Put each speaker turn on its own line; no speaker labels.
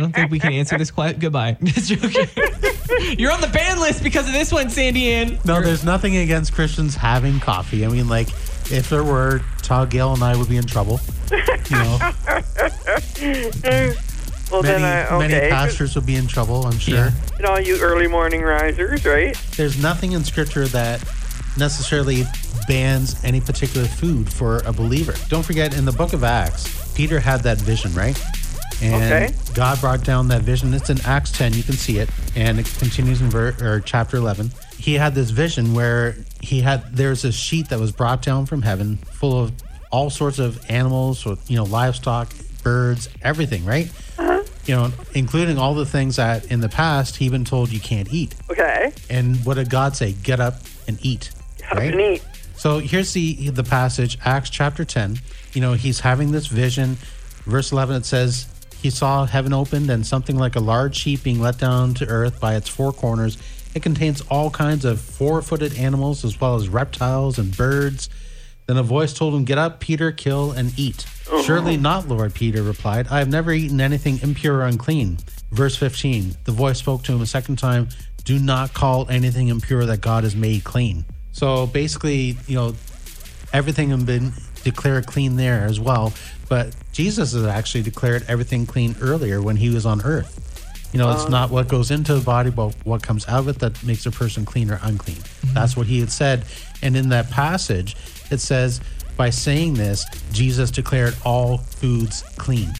I don't think we can answer this quite. Goodbye. Just joking. You're on the ban list because of this one, Sandy-Anne.
No,
You're-
there's nothing against Christians having coffee. I mean, like, if there were, Todd Gale and I would be in trouble. You know,
Well,
many,
then I, okay.
many pastors would be in trouble, I'm sure.
Yeah.
You know, you early morning risers, right?
There's nothing in scripture that necessarily bans any particular food for a believer. Don't forget, in the book of Acts, Peter had that vision, right? And
Okay.
God brought down that vision. It's in Acts 10. You can see it, and it continues in ver- or chapter 11. He had this vision where he had there's a sheet that was brought down from heaven, full of all sorts of animals, or you know, livestock, birds, everything, right? Uh-huh. You know, including all the things that in the past he'd been told you can't eat.
Okay.
And what did God say? Get up and eat.
Up and eat.
So here's the the passage, Acts chapter 10. You know, he's having this vision. Verse 11 it says, he saw heaven opened and something like a large sheep being let down to earth by its four corners. It contains all kinds of four-footed animals as well as reptiles and birds. Then a voice told him, "Get up, Peter, kill and eat." Oh. Surely not, Lord, Peter replied. I have never eaten anything impure or unclean. Verse 15. The voice spoke to him a second time, "Do not call anything impure that God has made clean." So basically, you know, everything had been declared clean there as well. But Jesus has actually declared everything clean earlier when he was on earth. You know, it's uh. not what goes into the body, but what comes out of it that makes a person clean or unclean. Mm-hmm. That's what he had said. And in that passage, it says, by saying this, Jesus declared all foods clean.